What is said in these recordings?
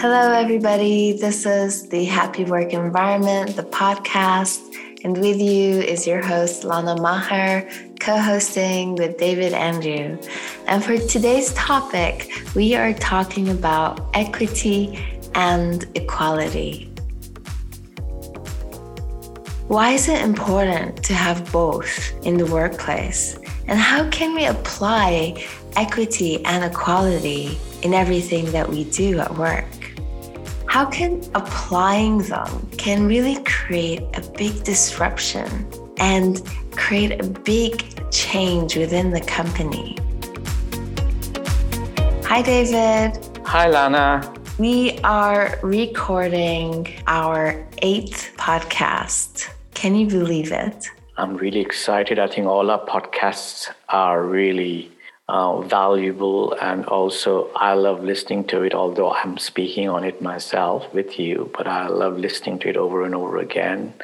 Hello, everybody. This is the Happy Work Environment, the podcast. And with you is your host, Lana Maher, co hosting with David Andrew. And for today's topic, we are talking about equity and equality. Why is it important to have both in the workplace? And how can we apply equity and equality in everything that we do at work? how can applying them can really create a big disruption and create a big change within the company. Hi, David. Hi, Lana. We are recording our eighth podcast. Can you believe it? I'm really excited. I think all our podcasts are really uh, valuable and also I love listening to it although I'm speaking on it myself with you but I love listening to it over and over again.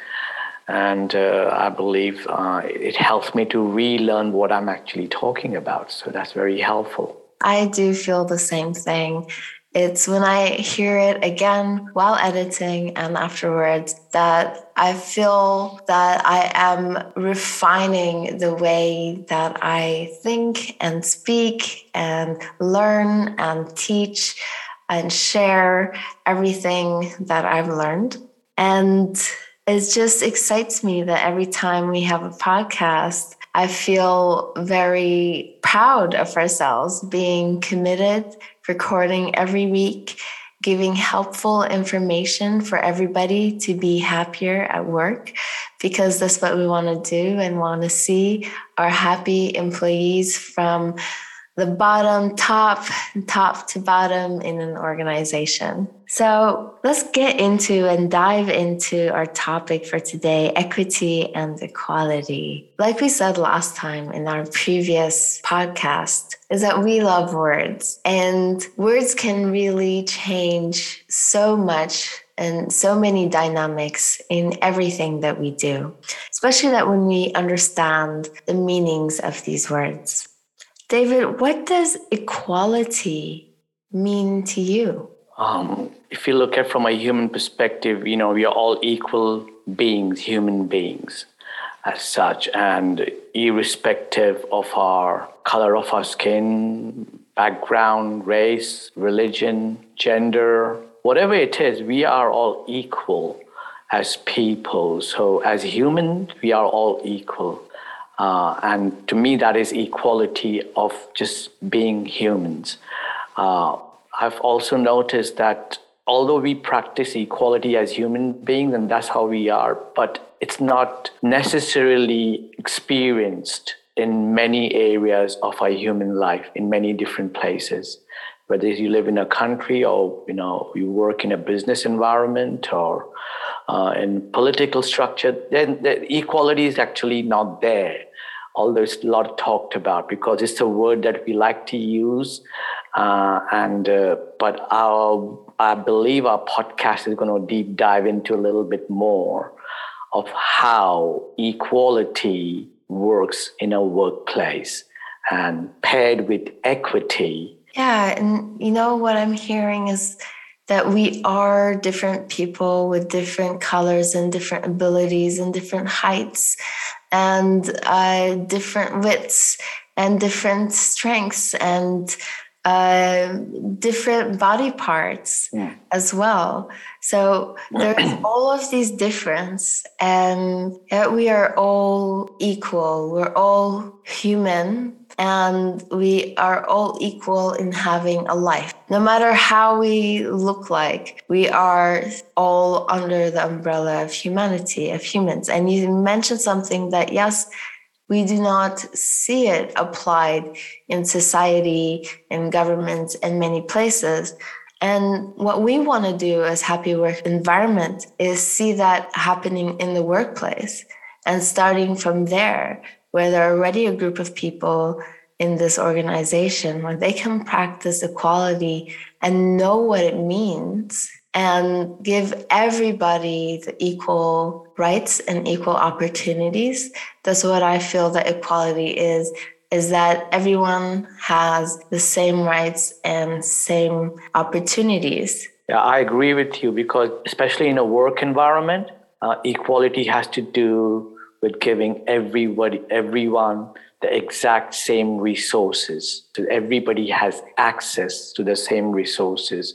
And uh, I believe uh, it helps me to relearn what I'm actually talking about so that's very helpful. I do feel the same thing it's when I hear it again while editing and afterwards that I feel that I am refining the way that I think and speak and learn and teach and share everything that I've learned. And it just excites me that every time we have a podcast, I feel very proud of ourselves being committed recording every week, giving helpful information for everybody to be happier at work because that's what we want to do and want to see our happy employees from the bottom, top, top to bottom in an organization. So let's get into and dive into our topic for today equity and equality. Like we said last time in our previous podcast, is that we love words and words can really change so much and so many dynamics in everything that we do, especially that when we understand the meanings of these words. David, what does equality mean to you? Um, if you look at from a human perspective, you know, we are all equal beings, human beings as such, and irrespective of our color of our skin, background, race, religion, gender, whatever it is, we are all equal as people. So, as humans, we are all equal. Uh, and to me, that is equality of just being humans. Uh, I've also noticed that although we practice equality as human beings, and that's how we are, but it's not necessarily experienced in many areas of our human life in many different places whether you live in a country or you know you work in a business environment or uh, in political structure, then the equality is actually not there. Although it's a lot talked about because it's a word that we like to use, uh, and uh, but our I believe our podcast is going to deep dive into a little bit more of how equality works in a workplace and paired with equity. Yeah, and you know what I'm hearing is that we are different people with different colors and different abilities and different heights and uh, different widths and different strengths and uh, different body parts yeah. as well. So there's all of these difference, and we are all equal. We're all human, and we are all equal in having a life. No matter how we look like, we are all under the umbrella of humanity, of humans. And you mentioned something that, yes, we do not see it applied in society, in governments, in many places. And what we want to do as happy work environment is see that happening in the workplace and starting from there, where there are already a group of people in this organization where they can practice equality and know what it means and give everybody the equal rights and equal opportunities. That's what I feel that equality is is that everyone has the same rights and same opportunities. Yeah, I agree with you because, especially in a work environment, uh, equality has to do with giving everybody, everyone, the exact same resources. So everybody has access to the same resources.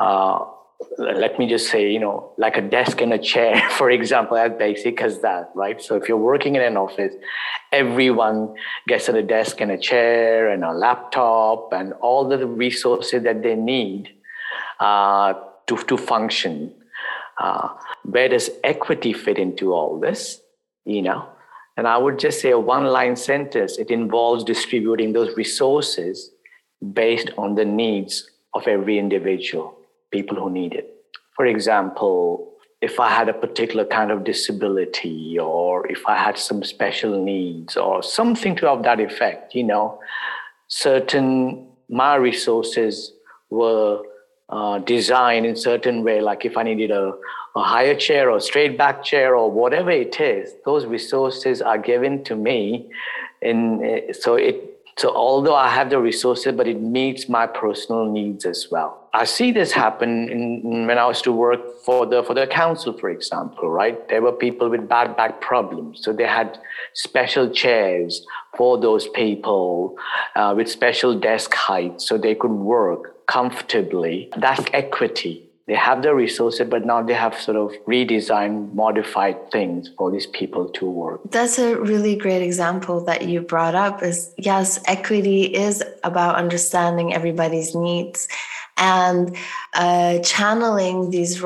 Uh, let me just say, you know, like a desk and a chair, for example, as basic as that, right? So if you're working in an office, everyone gets a desk and a chair and a laptop and all the resources that they need uh, to, to function. Uh, where does equity fit into all this? You know, and I would just say a one line sentence it involves distributing those resources based on the needs of every individual people who need it. For example, if I had a particular kind of disability or if I had some special needs or something to have that effect, you know, certain my resources were uh, designed in certain way, like if I needed a, a higher chair or straight back chair or whatever it is, those resources are given to me. And so it so although I have the resources, but it meets my personal needs as well. I see this happen in, when I was to work for the for the council, for example. Right, there were people with bad back problems, so they had special chairs for those people uh, with special desk height, so they could work comfortably. That's equity they have the resources, but now they have sort of redesigned, modified things for these people to work. That's a really great example that you brought up is yes, equity is about understanding everybody's needs and uh, channeling these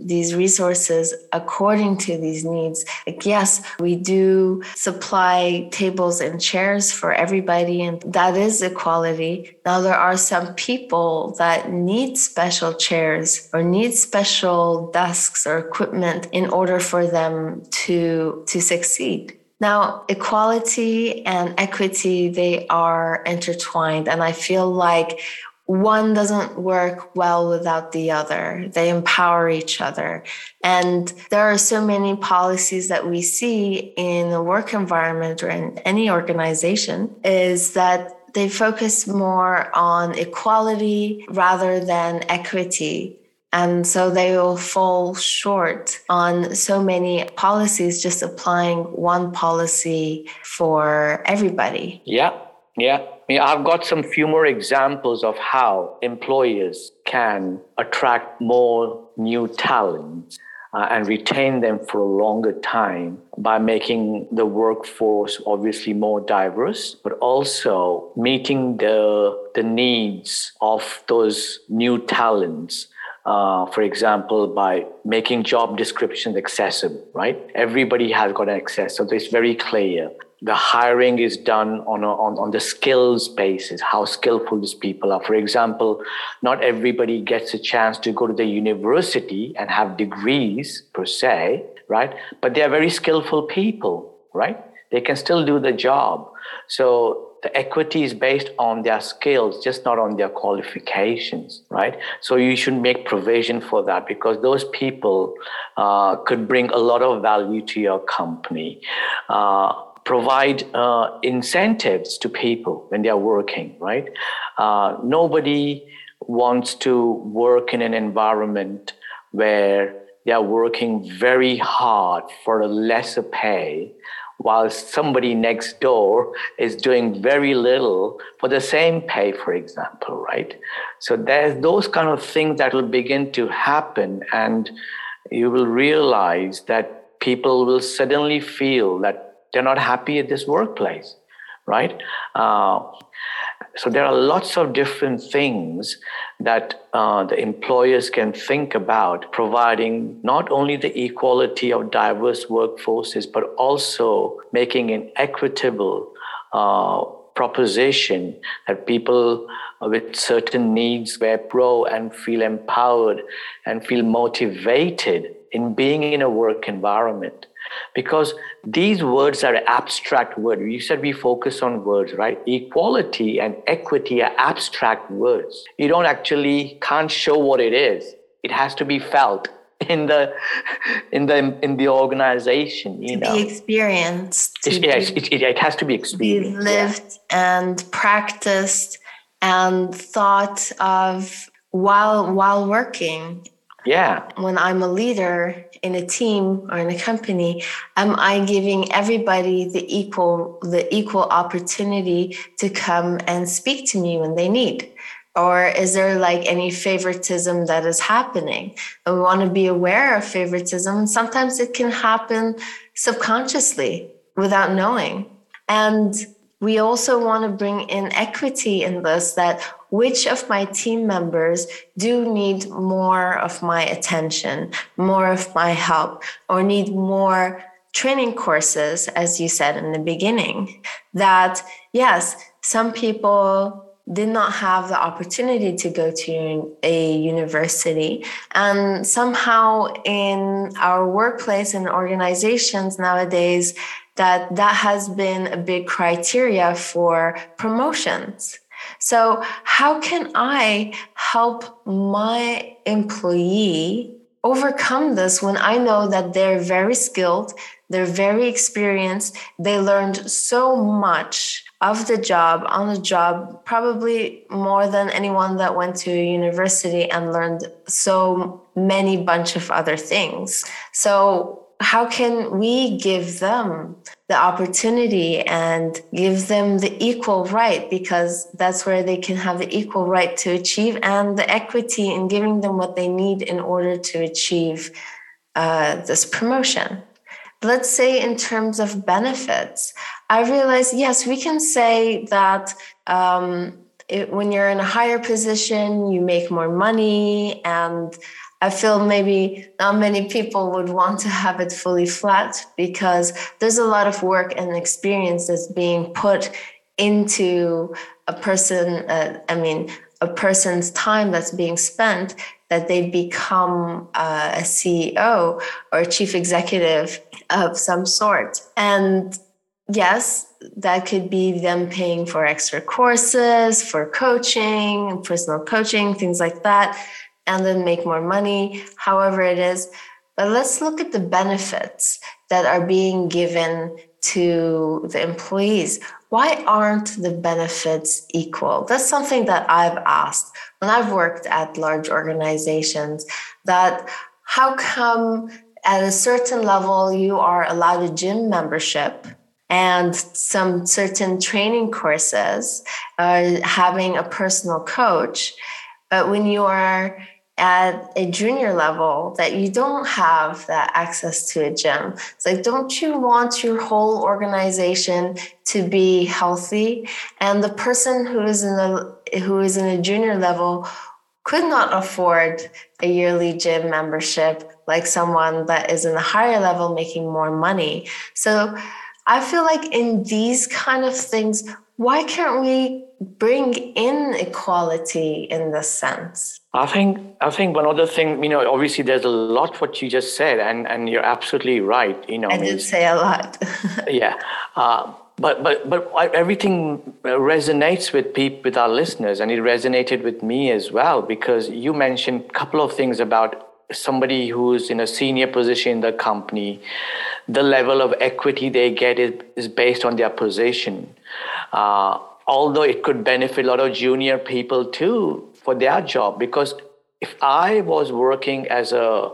these resources according to these needs. Like, yes, we do supply tables and chairs for everybody, and that is equality. Now, there are some people that need special chairs or need special desks or equipment in order for them to to succeed. Now, equality and equity, they are intertwined. And I feel like one doesn't work well without the other. They empower each other. And there are so many policies that we see in the work environment or in any organization is that they focus more on equality rather than equity. And so they will fall short on so many policies, just applying one policy for everybody. Yeah, yeah. I've got some few more examples of how employers can attract more new talent uh, and retain them for a longer time by making the workforce obviously more diverse, but also meeting the, the needs of those new talents. Uh, for example, by making job descriptions accessible, right? Everybody has got access, so it's very clear the hiring is done on, a, on, on the skills basis, how skillful these people are. For example, not everybody gets a chance to go to the university and have degrees per se, right? But they are very skillful people, right? They can still do the job. So the equity is based on their skills, just not on their qualifications, right? So you should make provision for that because those people uh, could bring a lot of value to your company. Uh, provide uh, incentives to people when they are working, right? Uh, nobody wants to work in an environment where they are working very hard for a lesser pay while somebody next door is doing very little for the same pay, for example, right? So there's those kind of things that will begin to happen, and you will realize that people will suddenly feel that they're not happy at this workplace, right? Uh, so there are lots of different things that uh, the employers can think about providing not only the equality of diverse workforces, but also making an equitable uh, proposition that people with certain needs were pro and feel empowered and feel motivated in being in a work environment because these words are abstract words. You said we focus on words, right? Equality and equity are abstract words. You don't actually can't show what it is. It has to be felt. In the in the in the organization you to know. be experienced to it, it, it, has to be experienced be experienced lived and practiced and thought of while while working. Yeah. When i'm a leader in a team or in a company am i giving everybody the equal the equal opportunity to come and speak to me when they need or is there like any favoritism that is happening? And we want to be aware of favoritism. And sometimes it can happen subconsciously without knowing. And we also want to bring in equity in this that which of my team members do need more of my attention, more of my help, or need more training courses, as you said in the beginning. That, yes, some people did not have the opportunity to go to a university. And somehow in our workplace and organizations nowadays, that that has been a big criteria for promotions. So, how can I help my employee overcome this when I know that they're very skilled, they're very experienced, they learned so much of the job on the job, probably more than anyone that went to university and learned so many bunch of other things. So, how can we give them the opportunity and give them the equal right because that's where they can have the equal right to achieve and the equity in giving them what they need in order to achieve uh, this promotion let's say in terms of benefits i realize yes we can say that um, it, when you're in a higher position you make more money and I feel maybe not many people would want to have it fully flat because there's a lot of work and experience that's being put into a person, uh, I mean, a person's time that's being spent that they become uh, a CEO or a chief executive of some sort. And yes, that could be them paying for extra courses, for coaching, personal coaching, things like that and then make more money, however it is. But let's look at the benefits that are being given to the employees. Why aren't the benefits equal? That's something that I've asked when I've worked at large organizations that how come at a certain level you are allowed a gym membership and some certain training courses, uh, having a personal coach, but when you are at a junior level that you don't have that access to a gym. It's like, don't you want your whole organization to be healthy? And the person who is in the who is in a junior level could not afford a yearly gym membership like someone that is in a higher level making more money. So I feel like in these kind of things, why can't we bring in equality in this sense? I think I think one other thing, you know, obviously there's a lot what you just said, and and you're absolutely right. You know, I did say a lot. yeah, uh, but but but everything resonates with people, with our listeners, and it resonated with me as well because you mentioned a couple of things about somebody who's in a senior position in the company, the level of equity they get is, is based on their position. Uh, although it could benefit a lot of junior people too for their job because if I was working as a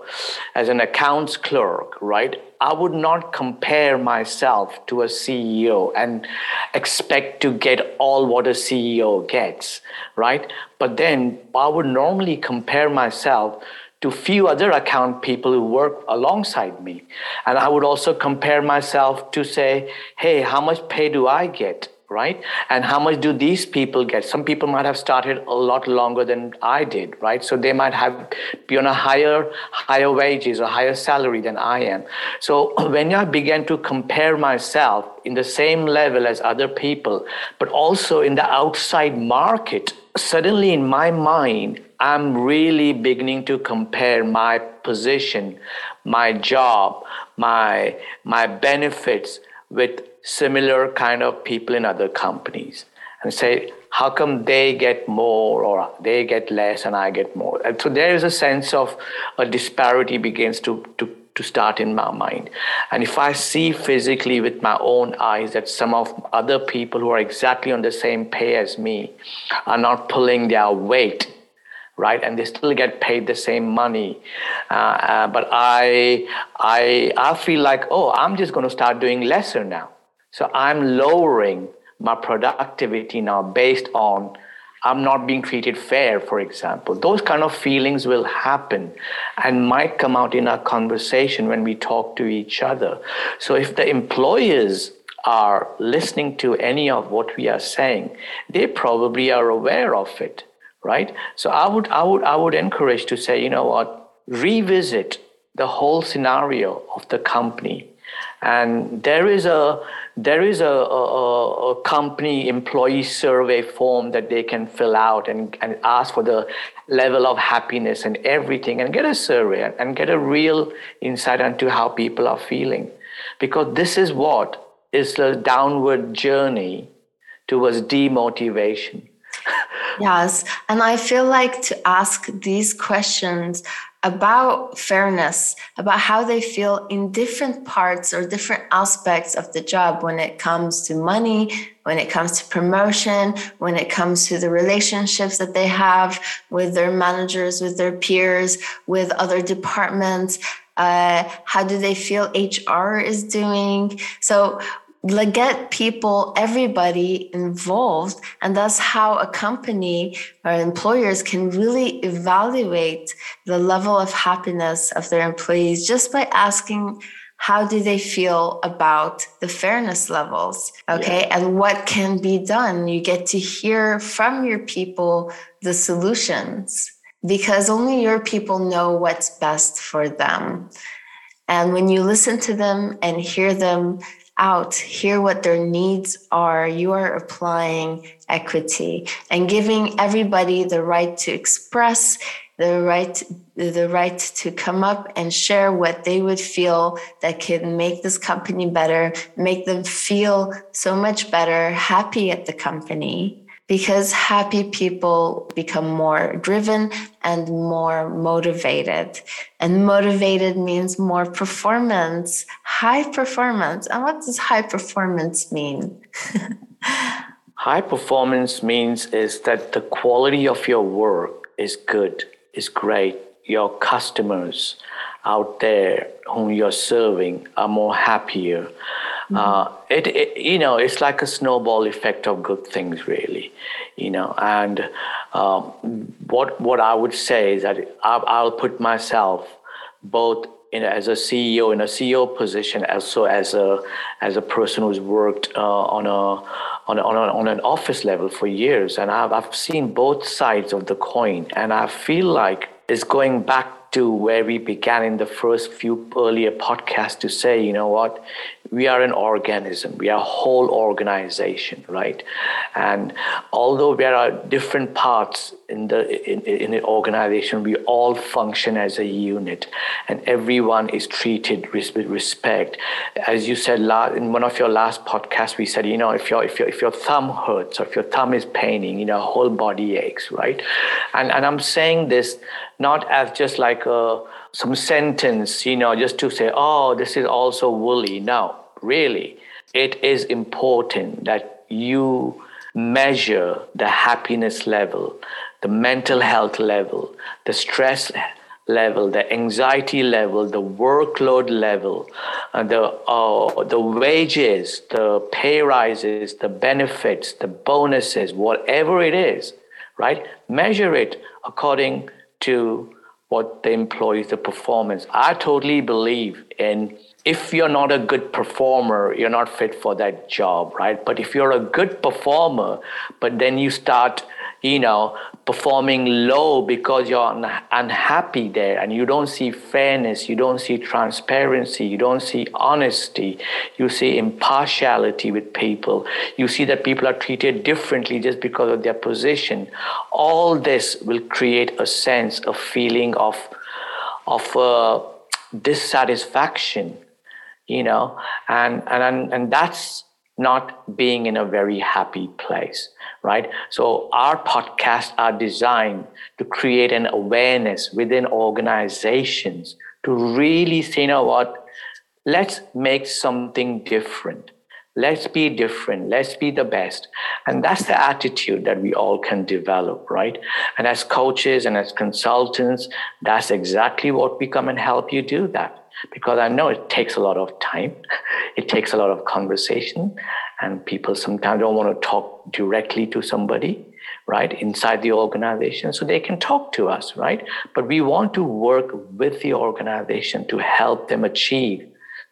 as an accounts clerk, right, I would not compare myself to a CEO and expect to get all what a CEO gets, right? But then I would normally compare myself to few other account people who work alongside me. And I would also compare myself to say, hey, how much pay do I get? Right? And how much do these people get? Some people might have started a lot longer than I did, right? So they might have be on a higher, higher wages or higher salary than I am. So when I began to compare myself in the same level as other people, but also in the outside market, suddenly in my mind, I'm really beginning to compare my position, my job, my my benefits with similar kind of people in other companies. and say, how come they get more or they get less and I get more? And so there is a sense of a disparity begins to, to, to start in my mind. And if I see physically with my own eyes that some of other people who are exactly on the same pay as me are not pulling their weight, right, and they still get paid the same money, uh, uh, but I, I, I feel like, oh, I'm just going to start doing lesser now. So I'm lowering my productivity now based on I'm not being treated fair, for example. Those kind of feelings will happen and might come out in our conversation when we talk to each other. So if the employers are listening to any of what we are saying, they probably are aware of it, right? So I would I would I would encourage to say, you know what, revisit the whole scenario of the company. And there is a there is a, a, a, company employee survey form that they can fill out and, and ask for the level of happiness and everything and get a survey and get a real insight into how people are feeling. Because this is what is the downward journey towards demotivation. yes. And I feel like to ask these questions about fairness, about how they feel in different parts or different aspects of the job when it comes to money, when it comes to promotion, when it comes to the relationships that they have with their managers, with their peers, with other departments. Uh, how do they feel HR is doing? So like get people everybody involved. And that's how a company or employers can really evaluate the level of happiness of their employees just by asking how do they feel about the fairness levels? Okay yeah. and what can be done? You get to hear from your people the solutions because only your people know what's best for them. And when you listen to them and hear them out, hear what their needs are. You are applying equity and giving everybody the right to express, the right the right to come up and share what they would feel that can make this company better, make them feel so much better, happy at the company because happy people become more driven and more motivated. And motivated means more performance, high performance. And what does high performance mean? high performance means is that the quality of your work is good, is great. Your customers out there whom you're serving are more happier. Uh, it, it, you know, it's like a snowball effect of good things, really. You know, and um, what what I would say is that I'll, I'll put myself both in, as a CEO in a CEO position, also as a as a person who's worked uh, on a on, on, on an office level for years, and I've I've seen both sides of the coin, and I feel like it's going back to where we began in the first few earlier podcasts to say, you know what, we are an organism, we are a whole organization, right? And although there are different parts in the in, in an organization, we all function as a unit, and everyone is treated with respect. As you said in one of your last podcasts, we said, you know, if your if your if your thumb hurts or if your thumb is paining, you know, whole body aches, right? And and I'm saying this not as just like a, some sentence, you know, just to say, oh, this is also woolly. No, really, it is important that you measure the happiness level, the mental health level, the stress level, the anxiety level, the workload level, the uh, the wages, the pay rises, the benefits, the bonuses, whatever it is, right? Measure it according to what the employees, the performance. I totally believe in if you're not a good performer, you're not fit for that job, right? But if you're a good performer, but then you start you know, performing low because you're un- unhappy there and you don't see fairness, you don't see transparency, you don't see honesty, you see impartiality with people, you see that people are treated differently just because of their position. All this will create a sense of feeling of, of uh, dissatisfaction, you know, and, and, and that's not being in a very happy place, right? So our podcasts are designed to create an awareness within organizations to really say, you know what, let's make something different. Let's be different. Let's be the best. And that's the attitude that we all can develop, right? And as coaches and as consultants, that's exactly what we come and help you do that because I know it takes a lot of time, it takes a lot of conversation, and people sometimes don't want to talk directly to somebody, right, inside the organization, so they can talk to us, right? But we want to work with the organization to help them achieve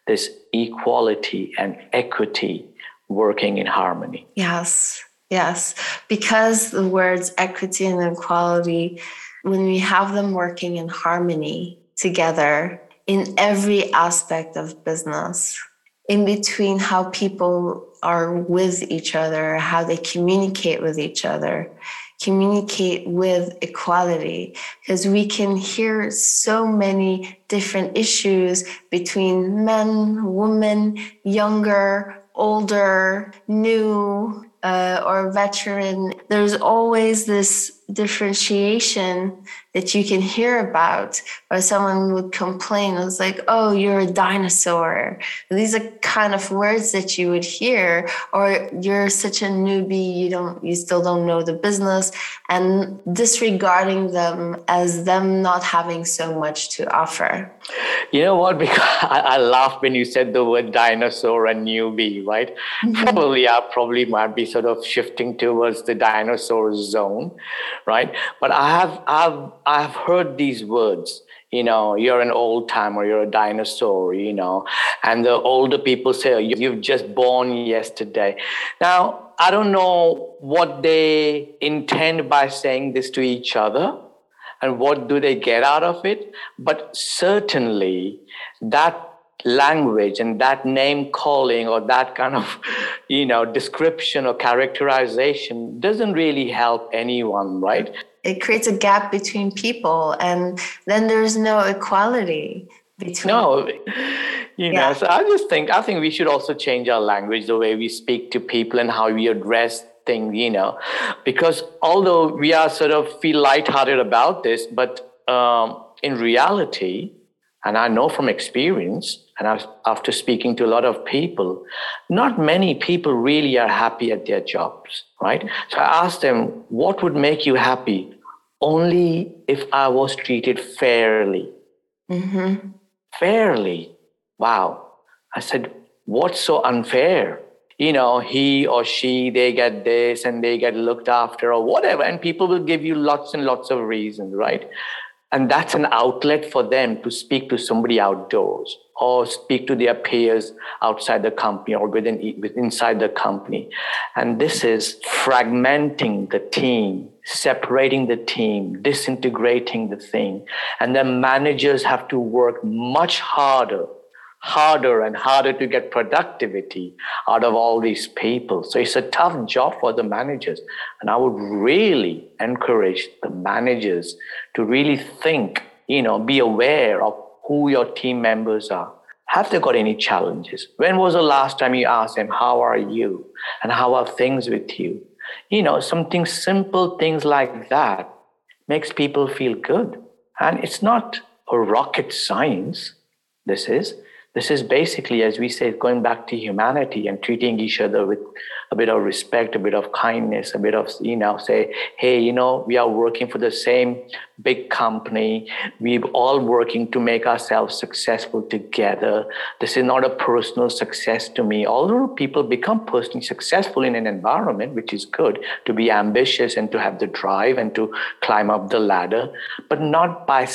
this equality and equity working in harmony. Yes, yes, because the words equity and equality, when we have them working in harmony together, in every aspect of business, in between how people are with each other, how they communicate with each other, communicate with equality, because we can hear so many different issues between men, women, younger, older, new, uh, or veteran. There's always this differentiation that you can hear about or someone would complain. It's like oh you're a dinosaur. These are kind of words that you would hear or you're such a newbie you don't you still don't know the business and disregarding them as them not having so much to offer. You know what? Because i, I laughed when you said the word dinosaur and newbie right? Probably i probably might be sort of shifting towards the dinosaur zone right but i have i've I've heard these words, you know, you're an old timer, you're a dinosaur, you know, and the older people say, you've just born yesterday. Now, I don't know what they intend by saying this to each other and what do they get out of it, but certainly that language and that name calling or that kind of you know description or characterization doesn't really help anyone right? It creates a gap between people and then there's no equality between no you know so i just think i think we should also change our language the way we speak to people and how we address things you know because although we are sort of feel lighthearted about this but um, in reality and i know from experience and after speaking to a lot of people not many people really are happy at their jobs right? So I asked them, what would make you happy? Only if I was treated fairly. Mm-hmm. Fairly. Wow. I said, what's so unfair? You know, he or she, they get this and they get looked after or whatever. And people will give you lots and lots of reasons, right? And that's an outlet for them to speak to somebody outdoors or speak to their peers outside the company or within, inside the company. And this is fragmenting the team, separating the team, disintegrating the thing. And then managers have to work much harder harder and harder to get productivity out of all these people. So it's a tough job for the managers. And I would really encourage the managers to really think, you know, be aware of who your team members are. Have they got any challenges? When was the last time you asked them, How are you? And how are things with you? You know, something simple things like that makes people feel good. And it's not a rocket science, this is. This is basically, as we say, going back to humanity and treating each other with a bit of respect, a bit of kindness, a bit of, you know, say, hey, you know, we are working for the same big company. We're all working to make ourselves successful together. This is not a personal success to me. Although people become personally successful in an environment, which is good, to be ambitious and to have the drive and to climb up the ladder, but not by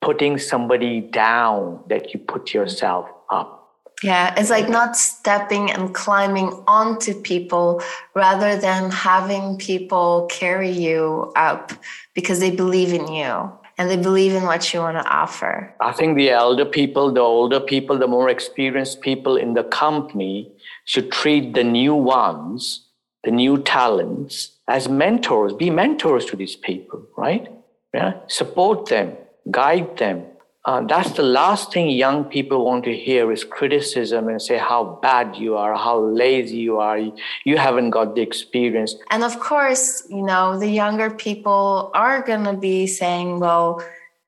putting somebody down that you put yourself up. Yeah, it's like not stepping and climbing onto people rather than having people carry you up because they believe in you and they believe in what you want to offer. I think the elder people, the older people, the more experienced people in the company should treat the new ones, the new talents, as mentors, be mentors to these people, right? Yeah, support them, guide them, uh, that's the last thing young people want to hear is criticism and say how bad you are, how lazy you are, you haven't got the experience. And of course, you know, the younger people are going to be saying, well,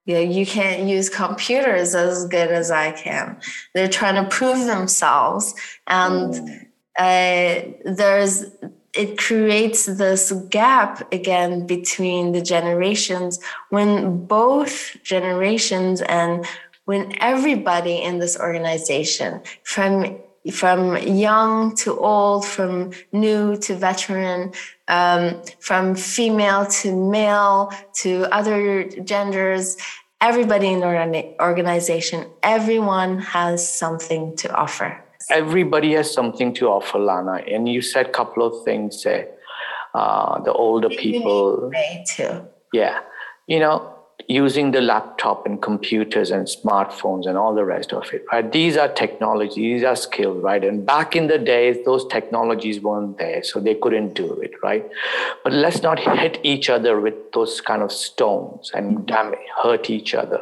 yeah, you can't use computers as good as I can. They're trying to prove themselves. And mm. uh, there's it creates this gap again between the generations when both generations and when everybody in this organization from from young to old from new to veteran um, from female to male to other genders everybody in the organization everyone has something to offer everybody has something to offer, Lana. And you said a couple of things there. Uh, the older people. too. Yeah. You know, using the laptop and computers and smartphones and all the rest of it, right? These are technologies, these are skills, right? And back in the days, those technologies weren't there, so they couldn't do it, right? But let's not hit each other with those kind of stones and damage, hurt each other.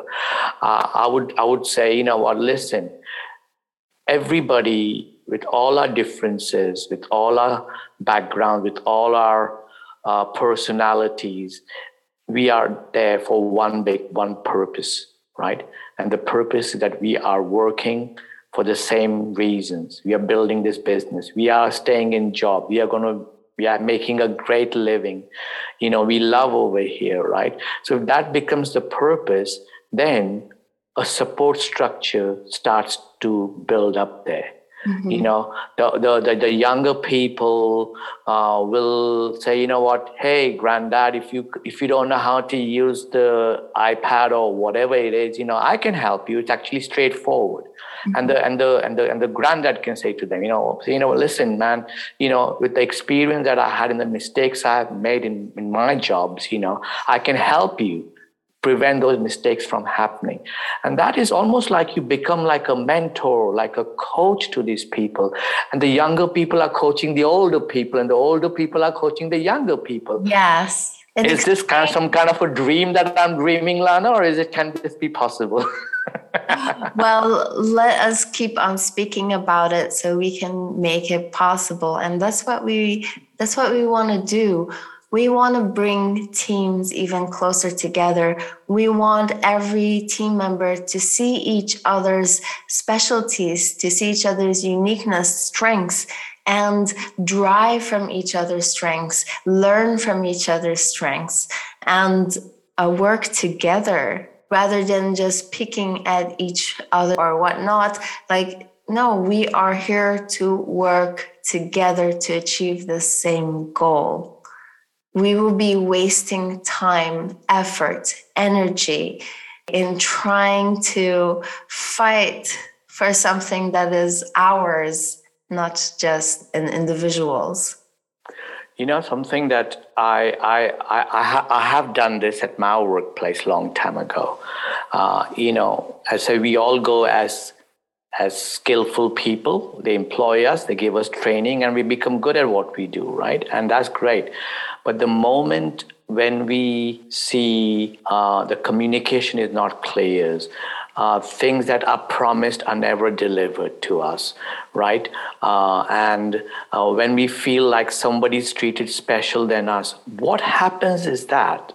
Uh, I would, I would say, you know what? Listen, everybody, with all our differences, with all our background, with all our uh, personalities, we are there for one big, one purpose, right? And the purpose is that we are working for the same reasons. We are building this business. We are staying in job. We are going to we are making a great living you know we love over here right so if that becomes the purpose then a support structure starts to build up there. Mm-hmm. You know, the, the, the, the younger people uh, will say, you know what, hey, granddad, if you if you don't know how to use the iPad or whatever it is, you know, I can help you. It's actually straightforward. Mm-hmm. And the and the and the and the granddad can say to them, you know, you know, listen, man, you know, with the experience that I had and the mistakes I've made in, in my jobs, you know, I can help you prevent those mistakes from happening. And that is almost like you become like a mentor like a coach to these people. And the younger people are coaching the older people and the older people are coaching the younger people. Yes. Is this kind of some kind of a dream that i'm dreaming lana or is it can this be possible? Well let us keep on speaking about it so we can make it possible. And that's what we that's what we want to do we want to bring teams even closer together. We want every team member to see each other's specialties, to see each other's uniqueness, strengths, and drive from each other's strengths, learn from each other's strengths, and uh, work together rather than just picking at each other or whatnot. Like, no, we are here to work together to achieve the same goal we will be wasting time, effort, energy in trying to fight for something that is ours, not just an individual's. You know, something that I, I, I, I, ha- I have done this at my workplace long time ago. Uh, you know, I say we all go as as skillful people. They employ us, they give us training, and we become good at what we do, right? And that's great. But the moment when we see uh, the communication is not clear, uh, things that are promised are never delivered to us, right? Uh, and uh, when we feel like somebody's treated special than us, what happens is that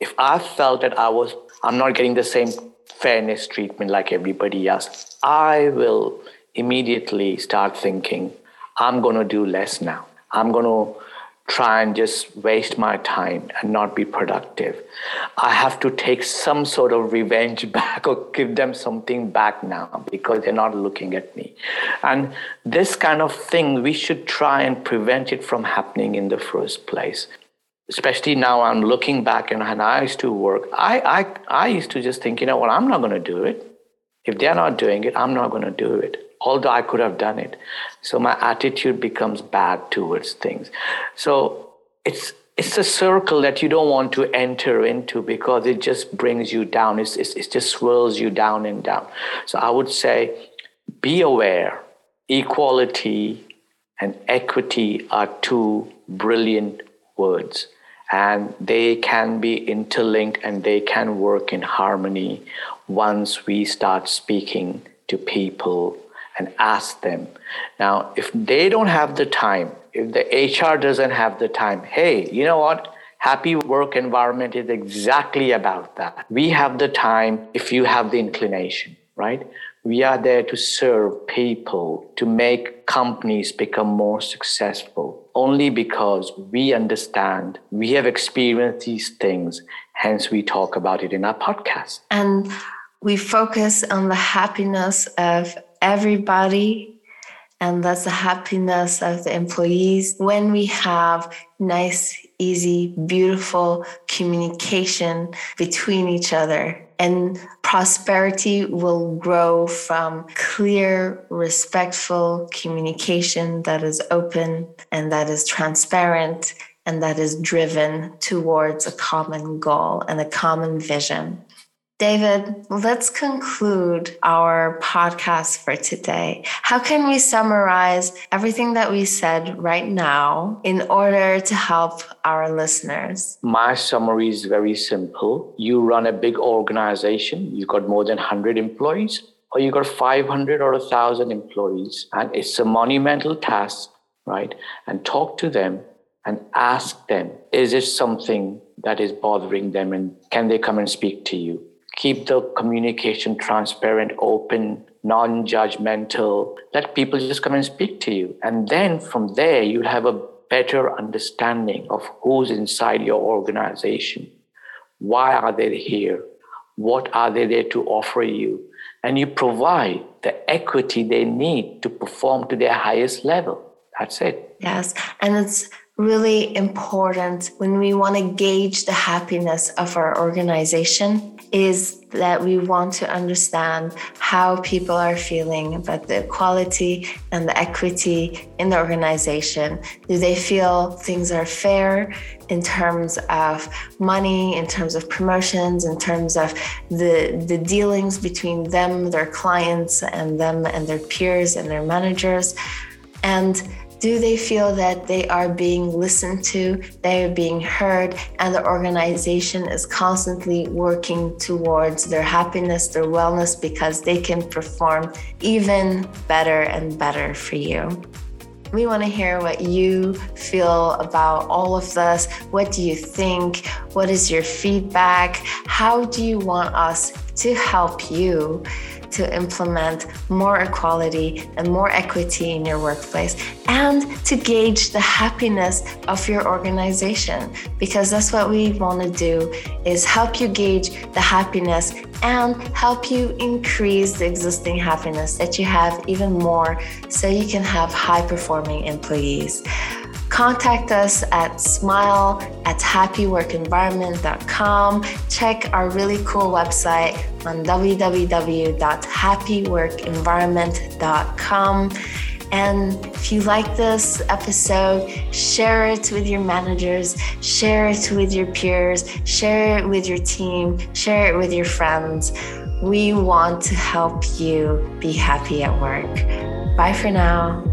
if I felt that I was, I'm not getting the same fairness treatment like everybody else, I will immediately start thinking, I'm going to do less now. I'm going to try and just waste my time and not be productive. I have to take some sort of revenge back or give them something back now because they're not looking at me. And this kind of thing, we should try and prevent it from happening in the first place. Especially now, I'm looking back and, I used to work. I, I, I used to just think, you know what, I'm not going to do it. If they're not doing it, I'm not going to do it although I could have done it. So my attitude becomes bad towards things. So it's it's a circle that you don't want to enter into because it just brings you down. It's, it's, it just swirls you down and down. So I would say be aware. Equality and equity are two brilliant words. and they can be interlinked and they can work in harmony once we start speaking to people and ask them. Now, if they don't have the time, if the HR doesn't have the time, hey, you know what? Happy work environment is exactly about that. We have the time if you have the inclination, right? We are there to serve people, to make companies become more successful only because we understand, we have experienced these things, hence we talk about it in our podcast. And we focus on the happiness of everybody and that's the happiness of the employees when we have nice easy beautiful communication between each other and prosperity will grow from clear, respectful communication that is open and that is transparent and that is driven towards a common goal and a common vision. David, let's conclude our podcast for today. How can we summarize everything that we said right now in order to help our listeners? My summary is very simple. You run a big organization, you've got more than 100 employees, or you've got 500 or 1,000 employees, and it's a monumental task, right? And talk to them and ask them, is it something that is bothering them, and can they come and speak to you? Keep the communication transparent, open, non judgmental. Let people just come and speak to you. And then from there, you'll have a better understanding of who's inside your organization. Why are they here? What are they there to offer you? And you provide the equity they need to perform to their highest level. That's it. Yes. And it's really important when we want to gauge the happiness of our organization is that we want to understand how people are feeling about the equality and the equity in the organization. Do they feel things are fair in terms of money, in terms of promotions, in terms of the, the dealings between them, their clients, and them and their peers and their managers? And do they feel that they are being listened to, they are being heard, and the organization is constantly working towards their happiness, their wellness, because they can perform even better and better for you? We want to hear what you feel about all of this. What do you think? What is your feedback? How do you want us to help you? To implement more equality and more equity in your workplace and to gauge the happiness of your organization. Because that's what we want to do is help you gauge the happiness and help you increase the existing happiness that you have even more so you can have high performing employees contact us at smile at happyworkenvironment.com. Check our really cool website on www.happyworkenvironment.com. And if you like this episode, share it with your managers, share it with your peers, share it with your team, share it with your friends. We want to help you be happy at work. Bye for now.